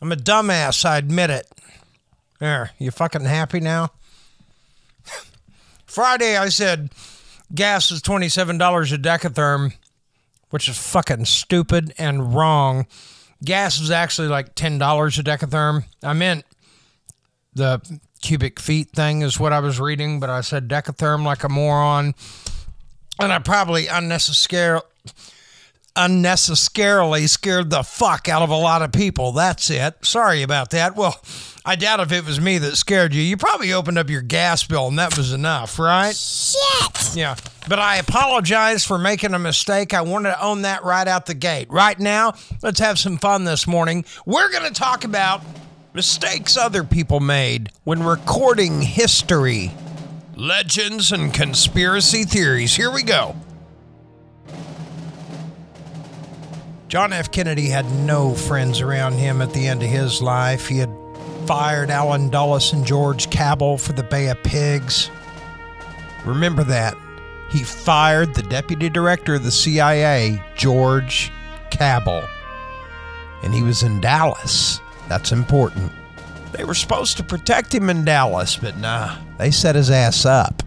I'm a dumbass, I admit it. There, you fucking happy now? Friday, I said gas is $27 a decatherm, which is fucking stupid and wrong. Gas is actually like $10 a decatherm. I meant the cubic feet thing is what I was reading, but I said decatherm like a moron. And I probably unnecessarily unnecessarily scared the fuck out of a lot of people. That's it. Sorry about that. Well, I doubt if it was me that scared you. You probably opened up your gas bill and that was enough, right? Shit! Yeah. But I apologize for making a mistake. I wanted to own that right out the gate. Right now, let's have some fun this morning. We're going to talk about mistakes other people made when recording history, legends, and conspiracy theories. Here we go. John F. Kennedy had no friends around him at the end of his life. He had fired Allen Dulles and George Cabell for the Bay of Pigs. Remember that. He fired the deputy director of the CIA, George Cabell. And he was in Dallas. That's important. They were supposed to protect him in Dallas, but nah, they set his ass up.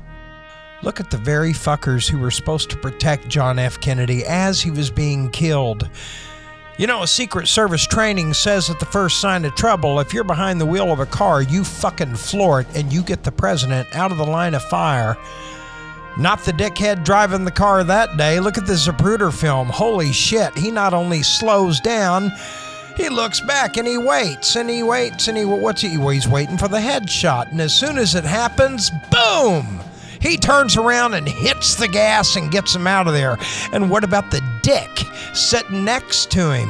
Look at the very fuckers who were supposed to protect John F. Kennedy as he was being killed. You know, a Secret Service training says that the first sign of trouble, if you're behind the wheel of a car, you fucking floor it and you get the president out of the line of fire. Not the dickhead driving the car that day. Look at the Zapruder film. Holy shit, he not only slows down, he looks back and he waits and he waits and he what's he? Well, he's waiting for the headshot. And as soon as it happens, boom! He turns around and hits the gas and gets him out of there. And what about the dick sitting next to him?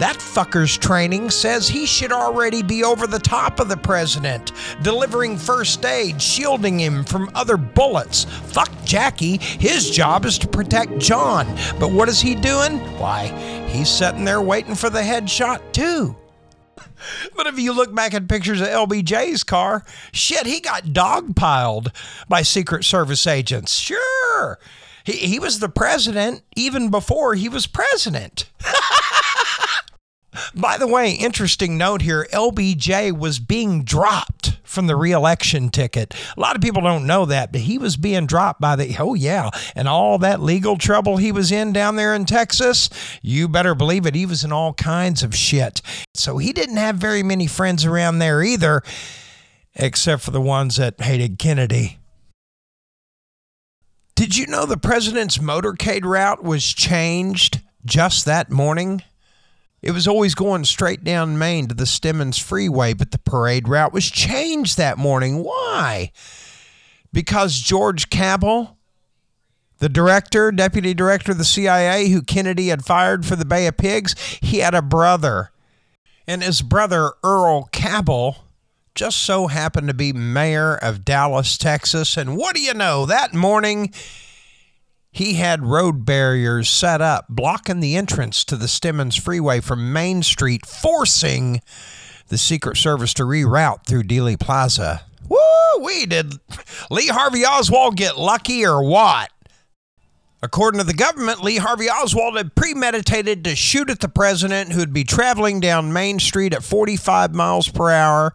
That fucker's training says he should already be over the top of the president, delivering first aid, shielding him from other bullets. Fuck Jackie. His job is to protect John. But what is he doing? Why, he's sitting there waiting for the headshot, too. But if you look back at pictures of LBJ's car, shit, he got dogpiled by Secret Service agents. Sure. He, he was the president even before he was president. By the way, interesting note here LBJ was being dropped from the reelection ticket. A lot of people don't know that, but he was being dropped by the, oh, yeah, and all that legal trouble he was in down there in Texas. You better believe it. He was in all kinds of shit. So he didn't have very many friends around there either, except for the ones that hated Kennedy. Did you know the president's motorcade route was changed just that morning? It was always going straight down Main to the Stemmons Freeway, but the parade route was changed that morning. Why? Because George Cabell, the director, deputy director of the CIA, who Kennedy had fired for the Bay of Pigs, he had a brother. And his brother, Earl Cabell, just so happened to be mayor of Dallas, Texas. And what do you know? That morning, he had road barriers set up blocking the entrance to the Stemmons Freeway from Main Street, forcing the Secret Service to reroute through Dealey Plaza. Woo! We did Lee Harvey Oswald get lucky or what? According to the government, Lee Harvey Oswald had premeditated to shoot at the president who would be traveling down Main Street at 45 miles per hour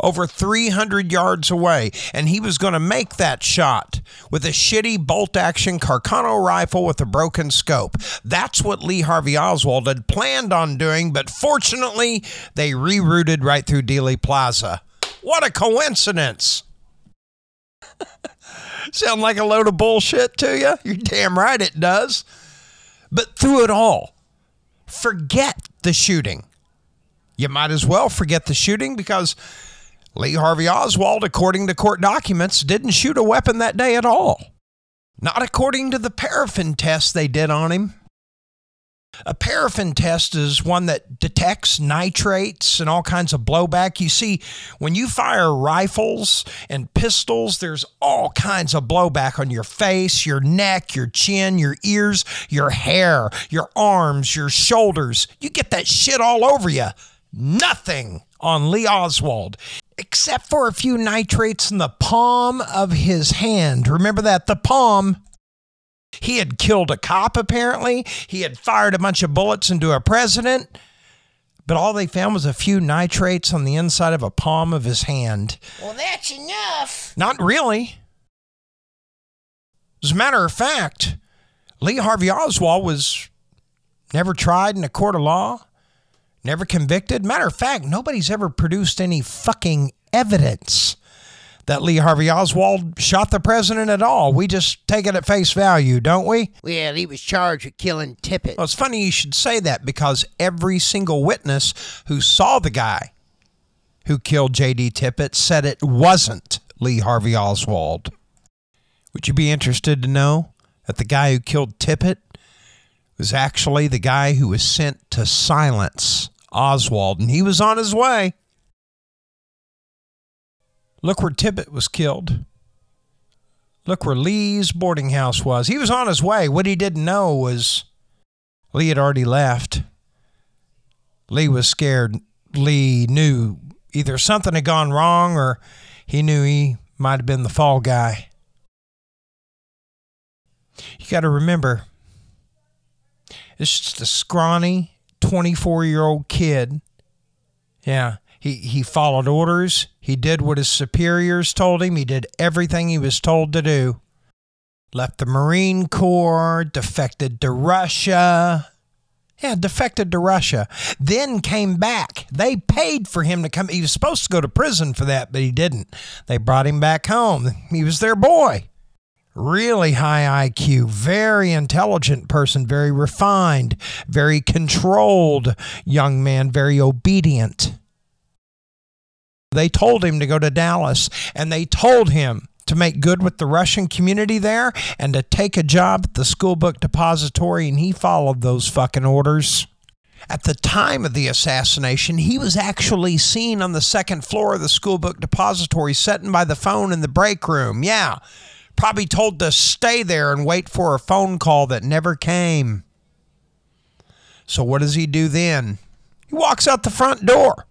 over 300 yards away. And he was going to make that shot with a shitty bolt action Carcano rifle with a broken scope. That's what Lee Harvey Oswald had planned on doing, but fortunately, they rerouted right through Dealey Plaza. What a coincidence! Sound like a load of bullshit to you? You're damn right it does. But through it all, forget the shooting. You might as well forget the shooting because Lee Harvey Oswald, according to court documents, didn't shoot a weapon that day at all. Not according to the paraffin test they did on him. A paraffin test is one that detects nitrates and all kinds of blowback. You see, when you fire rifles and pistols, there's all kinds of blowback on your face, your neck, your chin, your ears, your hair, your arms, your shoulders. You get that shit all over you. Nothing on Lee Oswald except for a few nitrates in the palm of his hand. Remember that? The palm. He had killed a cop, apparently. He had fired a bunch of bullets into a president. but all they found was a few nitrates on the inside of a palm of his hand. Well, that's enough. Not really. As a matter of fact, Lee Harvey Oswald was never tried in a court of law, never convicted. Matter of fact, nobody's ever produced any fucking evidence that Lee Harvey Oswald shot the president at all. We just take it at face value, don't we? Well, he was charged with killing Tippit. Well, it's funny you should say that because every single witness who saw the guy who killed J.D. Tippit said it wasn't Lee Harvey Oswald. Would you be interested to know that the guy who killed Tippit was actually the guy who was sent to silence Oswald, and he was on his way. Look where Tippit was killed. Look where Lee's boarding house was. He was on his way. What he didn't know was Lee had already left. Lee was scared. Lee knew either something had gone wrong or he knew he might have been the fall guy. You got to remember, it's just a scrawny 24 year old kid. Yeah, he, he followed orders. He did what his superiors told him. He did everything he was told to do. Left the Marine Corps, defected to Russia. Yeah, defected to Russia. Then came back. They paid for him to come. He was supposed to go to prison for that, but he didn't. They brought him back home. He was their boy. Really high IQ, very intelligent person, very refined, very controlled young man, very obedient. They told him to go to Dallas and they told him to make good with the Russian community there and to take a job at the school book depository, and he followed those fucking orders. At the time of the assassination, he was actually seen on the second floor of the school book depository, sitting by the phone in the break room. Yeah, probably told to stay there and wait for a phone call that never came. So, what does he do then? He walks out the front door.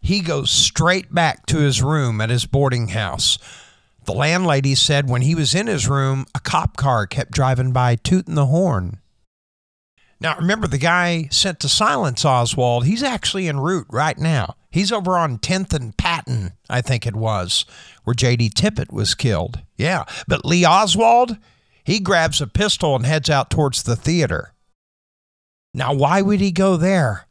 He goes straight back to his room at his boarding house. The landlady said when he was in his room, a cop car kept driving by tooting the horn. Now, remember the guy sent to silence Oswald? He's actually en route right now. He's over on 10th and Patton, I think it was, where J.D. Tippit was killed. Yeah, but Lee Oswald, he grabs a pistol and heads out towards the theater. Now, why would he go there?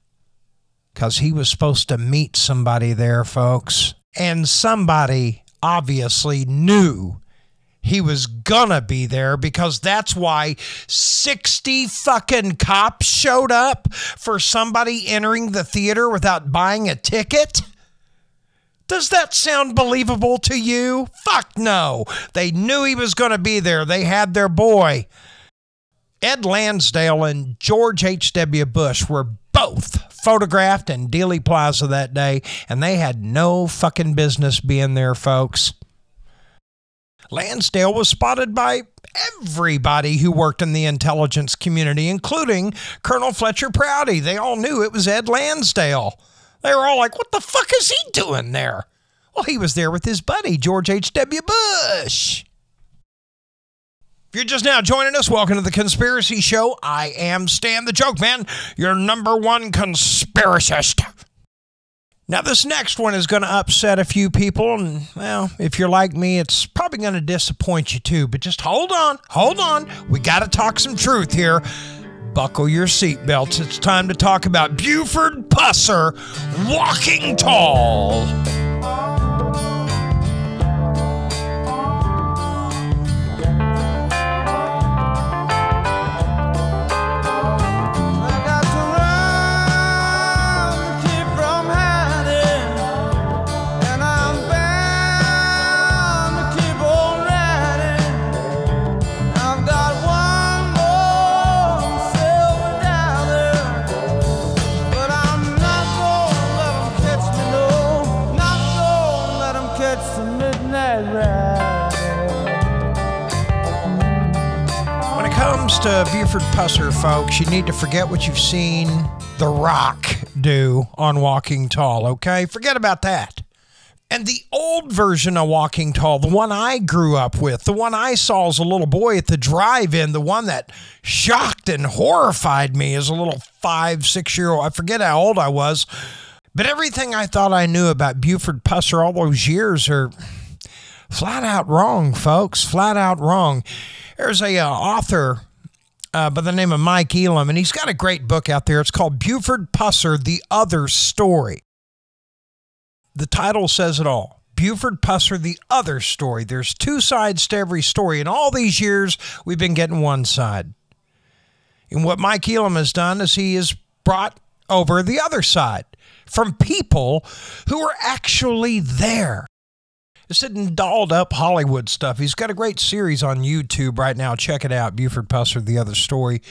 Because he was supposed to meet somebody there, folks. And somebody obviously knew he was gonna be there because that's why 60 fucking cops showed up for somebody entering the theater without buying a ticket. Does that sound believable to you? Fuck no. They knew he was gonna be there. They had their boy. Ed Lansdale and George H.W. Bush were both photographed in Dealey Plaza that day, and they had no fucking business being there, folks. Lansdale was spotted by everybody who worked in the intelligence community, including Colonel Fletcher Prouty. They all knew it was Ed Lansdale. They were all like, what the fuck is he doing there? Well, he was there with his buddy, George H.W. Bush. If you're just now joining us, welcome to the Conspiracy Show. I am Stan the Joke Man, your number one conspiracist. Now, this next one is going to upset a few people, and well, if you're like me, it's probably going to disappoint you too. But just hold on, hold on. We got to talk some truth here. Buckle your seatbelts. It's time to talk about Buford Pusser walking tall. Buford Pusser, folks, you need to forget what you've seen The Rock do on Walking Tall, okay? Forget about that. And the old version of Walking Tall, the one I grew up with, the one I saw as a little boy at the drive in, the one that shocked and horrified me as a little five, six year old, I forget how old I was, but everything I thought I knew about Buford Pusser all those years are flat out wrong, folks. Flat out wrong. There's a uh, author uh, by the name of Mike Elam, and he's got a great book out there. It's called Buford Pusser: The Other Story. The title says it all. Buford Pusser: The Other Story. There's two sides to every story, and all these years we've been getting one side. And what Mike Elam has done is he has brought over the other side from people who were actually there. Sitting dolled up Hollywood stuff. He's got a great series on YouTube right now. Check it out, Buford Pusser, The Other Story.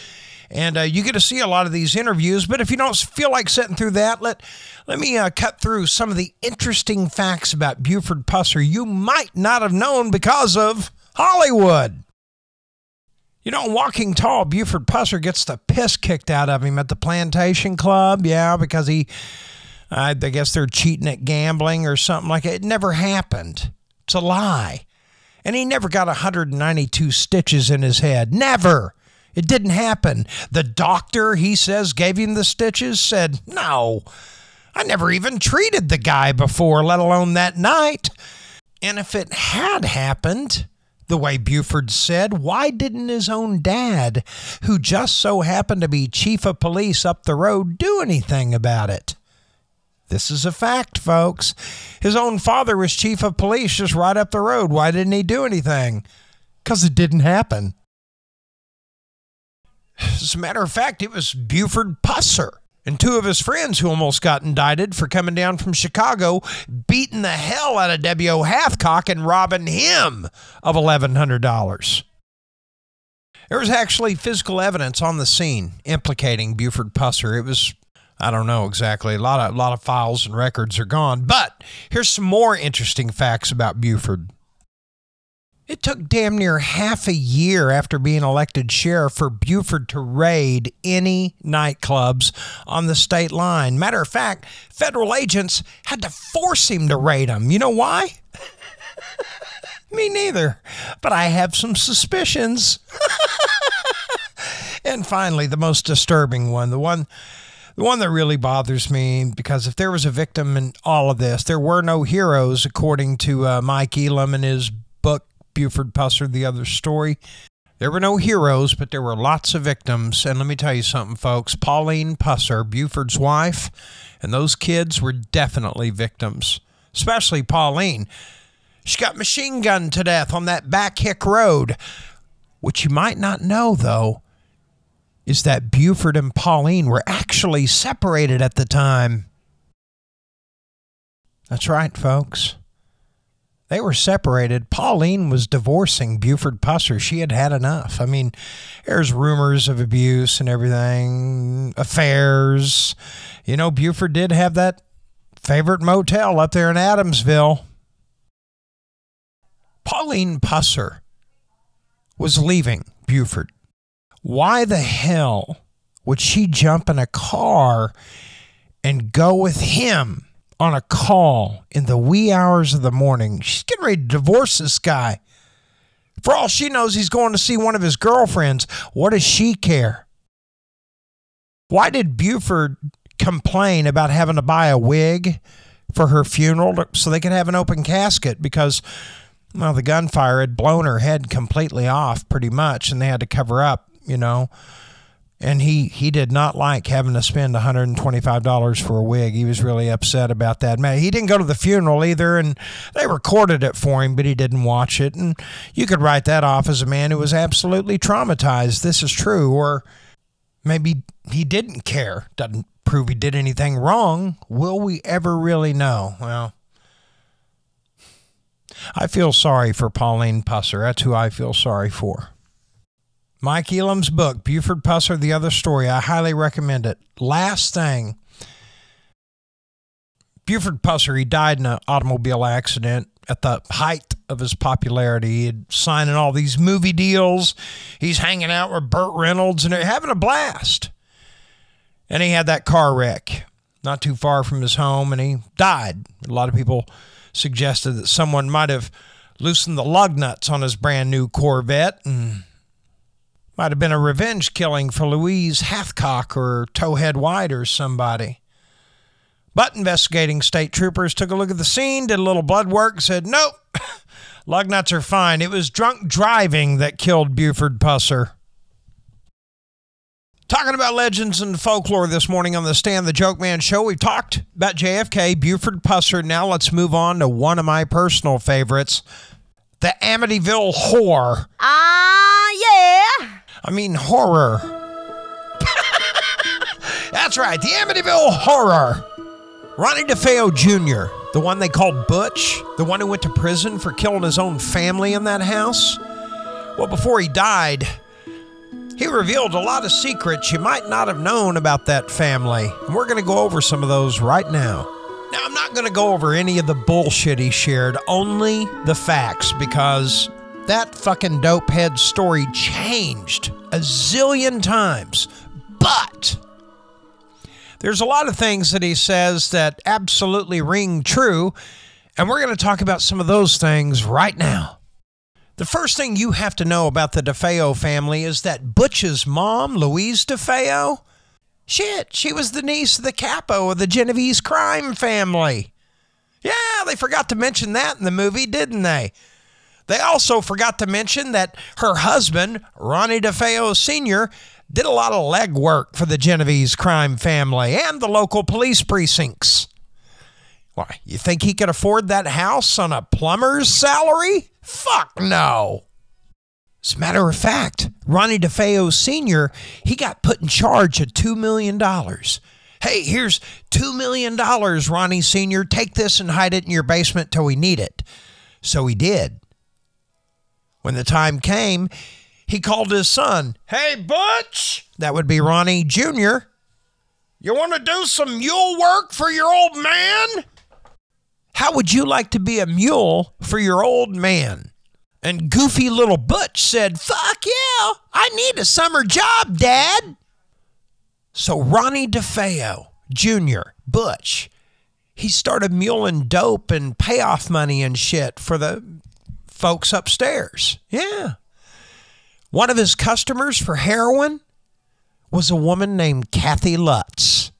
And uh, you get to see a lot of these interviews. But if you don't feel like sitting through that, let let me uh, cut through some of the interesting facts about Buford Pusser you might not have known because of Hollywood. You know, walking tall, Buford Pusser gets the piss kicked out of him at the Plantation Club. Yeah, because he, I I guess they're cheating at gambling or something like that. It never happened. It's a lie. And he never got 192 stitches in his head. Never. It didn't happen. The doctor, he says, gave him the stitches, said, No, I never even treated the guy before, let alone that night. And if it had happened, the way Buford said, why didn't his own dad, who just so happened to be chief of police up the road, do anything about it? This is a fact, folks. His own father was chief of police just right up the road. Why didn't he do anything? Because it didn't happen. As a matter of fact, it was Buford Pusser and two of his friends who almost got indicted for coming down from Chicago, beating the hell out of W.O. Hathcock and robbing him of $1,100. There was actually physical evidence on the scene implicating Buford Pusser. It was, I don't know exactly, a lot of, a lot of files and records are gone. But here's some more interesting facts about Buford. It took damn near half a year after being elected sheriff for Buford to raid any nightclubs on the state line. Matter of fact, federal agents had to force him to raid them. You know why? Me neither, but I have some suspicions. and finally, the most disturbing one, the one the one that really bothers me because if there was a victim in all of this, there were no heroes, according to uh, Mike Elam in his book Buford Pusser, the other story. There were no heroes, but there were lots of victims. And let me tell you something, folks. Pauline Pusser, Buford's wife, and those kids were definitely victims, especially Pauline. She got machine gunned to death on that back hick road. What you might not know, though, is that Buford and Pauline were actually separated at the time. That's right, folks. They were separated. Pauline was divorcing Buford Pusser. She had had enough. I mean, there's rumors of abuse and everything, affairs. You know, Buford did have that favorite motel up there in Adamsville. Pauline Pusser was leaving Buford. Why the hell would she jump in a car and go with him? on a call in the wee hours of the morning. She's getting ready to divorce this guy. For all she knows, he's going to see one of his girlfriends. What does she care? Why did Buford complain about having to buy a wig for her funeral so they could have an open casket? Because, well, the gunfire had blown her head completely off pretty much, and they had to cover up, you know and he he did not like having to spend $125 for a wig. He was really upset about that. Man, he didn't go to the funeral either and they recorded it for him, but he didn't watch it. And you could write that off as a man who was absolutely traumatized. This is true or maybe he didn't care. Doesn't prove he did anything wrong. Will we ever really know? Well, I feel sorry for Pauline Pusser. That's who I feel sorry for. Mike Elam's book, Buford Pusser, The Other Story. I highly recommend it. Last thing Buford Pusser, he died in an automobile accident at the height of his popularity. He'd signing all these movie deals. He's hanging out with Burt Reynolds and having a blast. And he had that car wreck not too far from his home and he died. A lot of people suggested that someone might have loosened the lug nuts on his brand new Corvette and might have been a revenge killing for Louise Hathcock or Towhead White or somebody. But investigating state troopers took a look at the scene, did a little blood work, said, nope, lug nuts are fine. It was drunk driving that killed Buford Pusser. Talking about legends and folklore this morning on the Stan the Joke Man show, we've talked about JFK, Buford Pusser. Now let's move on to one of my personal favorites, the Amityville Whore. Ah, yeah. I mean, horror. That's right, the Amityville Horror. Ronnie DeFeo Jr., the one they called Butch, the one who went to prison for killing his own family in that house. Well, before he died, he revealed a lot of secrets you might not have known about that family. And we're going to go over some of those right now. Now, I'm not going to go over any of the bullshit he shared, only the facts, because that fucking dopehead story changed a zillion times. But there's a lot of things that he says that absolutely ring true, and we're going to talk about some of those things right now. The first thing you have to know about the DeFeo family is that Butch's mom, Louise DeFeo, shit, she was the niece of the capo of the Genovese crime family. Yeah, they forgot to mention that in the movie, didn't they? They also forgot to mention that her husband, Ronnie DeFeo Sr., did a lot of legwork for the Genovese crime family and the local police precincts. Why, you think he could afford that house on a plumber's salary? Fuck no. As a matter of fact, Ronnie DeFeo Sr., he got put in charge of $2 million. Hey, here's $2 million, Ronnie Sr. Take this and hide it in your basement till we need it. So he did. When the time came, he called his son. Hey, Butch! That would be Ronnie Jr. You want to do some mule work for your old man? How would you like to be a mule for your old man? And goofy little Butch said, Fuck yeah, I need a summer job, Dad. So Ronnie DeFeo Jr., Butch, he started muling dope and payoff money and shit for the folks upstairs. Yeah. One of his customers for heroin was a woman named Kathy Lutz.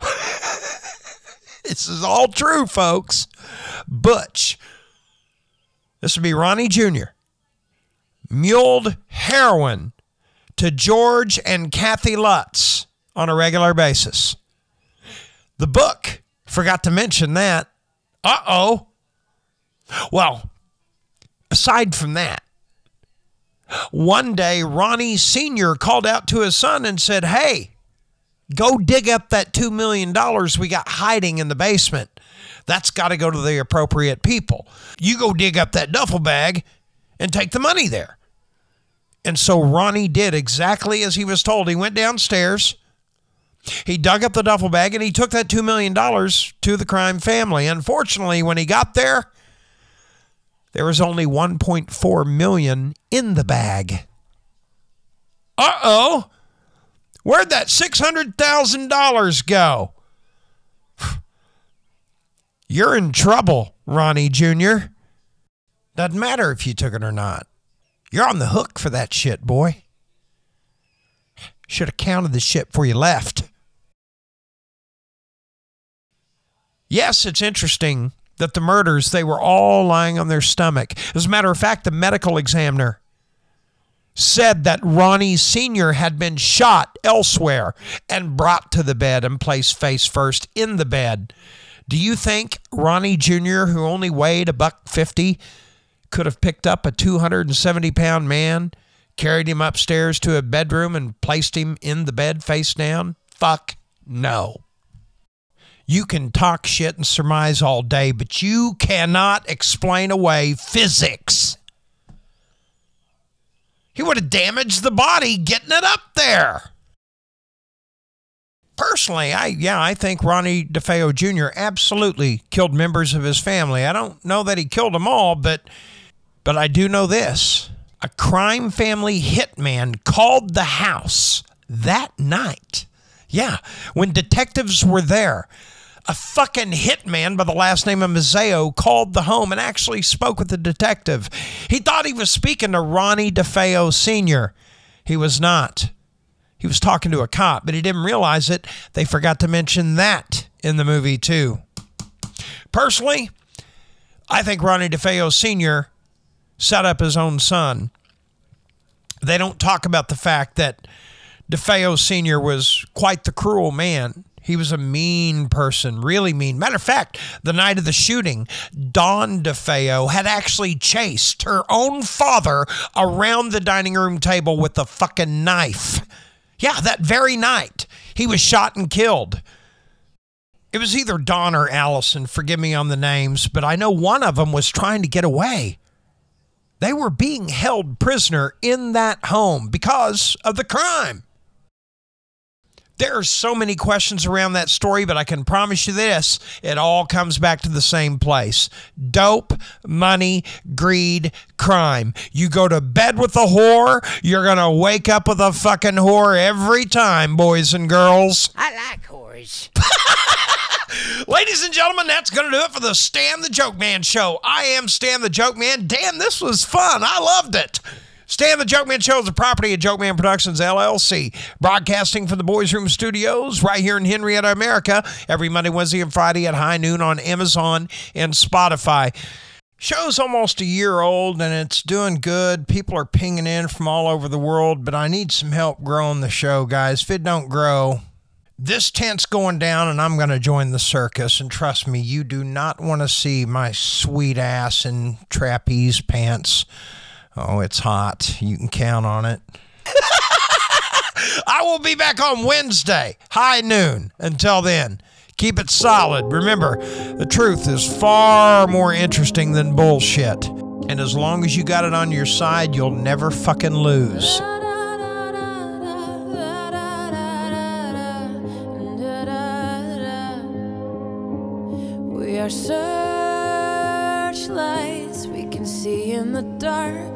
this is all true, folks. Butch, this would be Ronnie Jr., muled heroin to George and Kathy Lutz on a regular basis. The book forgot to mention that. Uh oh. Well, aside from that, one day Ronnie Sr. called out to his son and said, Hey, go dig up that $2 million we got hiding in the basement. That's got to go to the appropriate people. You go dig up that duffel bag and take the money there. And so Ronnie did exactly as he was told. He went downstairs, he dug up the duffel bag, and he took that $2 million to the crime family. Unfortunately, when he got there, there was only 1.4 million in the bag. Uh-oh. Where'd that $600,000 go? You're in trouble, Ronnie Jr. Doesn't matter if you took it or not. You're on the hook for that shit, boy. Should have counted the shit before you left. Yes, it's interesting that the murders, they were all lying on their stomach. As a matter of fact, the medical examiner said that Ronnie Sr. had been shot elsewhere and brought to the bed and placed face first in the bed. Do you think Ronnie Jr., who only weighed a buck fifty, could have picked up a 270 pound man, carried him upstairs to a bedroom, and placed him in the bed face down? Fuck no. You can talk shit and surmise all day, but you cannot explain away physics. He would have damaged the body getting it up there. Personally, I yeah, I think Ronnie DeFeo Jr. absolutely killed members of his family. I don't know that he killed them all, but but I do know this. A crime family hitman called the house that night. Yeah, when detectives were there, a fucking hitman by the last name of Mazzeo called the home and actually spoke with the detective. He thought he was speaking to Ronnie DeFeo Sr. He was not. He was talking to a cop, but he didn't realize it. They forgot to mention that in the movie, too. Personally, I think Ronnie DeFeo Sr. set up his own son. They don't talk about the fact that DeFeo Sr. was quite the cruel man. He was a mean person, really mean. Matter of fact, the night of the shooting, Dawn DeFeo had actually chased her own father around the dining room table with a fucking knife. Yeah, that very night, he was shot and killed. It was either Dawn or Allison, forgive me on the names, but I know one of them was trying to get away. They were being held prisoner in that home because of the crime. There are so many questions around that story, but I can promise you this it all comes back to the same place dope, money, greed, crime. You go to bed with a whore, you're going to wake up with a fucking whore every time, boys and girls. I like whores. Ladies and gentlemen, that's going to do it for the Stan the Joke Man show. I am Stan the Joke Man. Damn, this was fun. I loved it. Stan the Joke Man Show is a property of Joke Man Productions LLC, broadcasting from the Boys Room Studios right here in Henrietta, America, every Monday, Wednesday, and Friday at high noon on Amazon and Spotify. Show's almost a year old and it's doing good. People are pinging in from all over the world, but I need some help growing the show, guys. If it don't grow, this tent's going down and I'm going to join the circus. And trust me, you do not want to see my sweet ass in trapeze pants. Oh, it's hot. You can count on it. I will be back on Wednesday, high noon. Until then, keep it solid. Remember, the truth is far more interesting than bullshit. And as long as you got it on your side, you'll never fucking lose. We are searchlights we can see in the dark.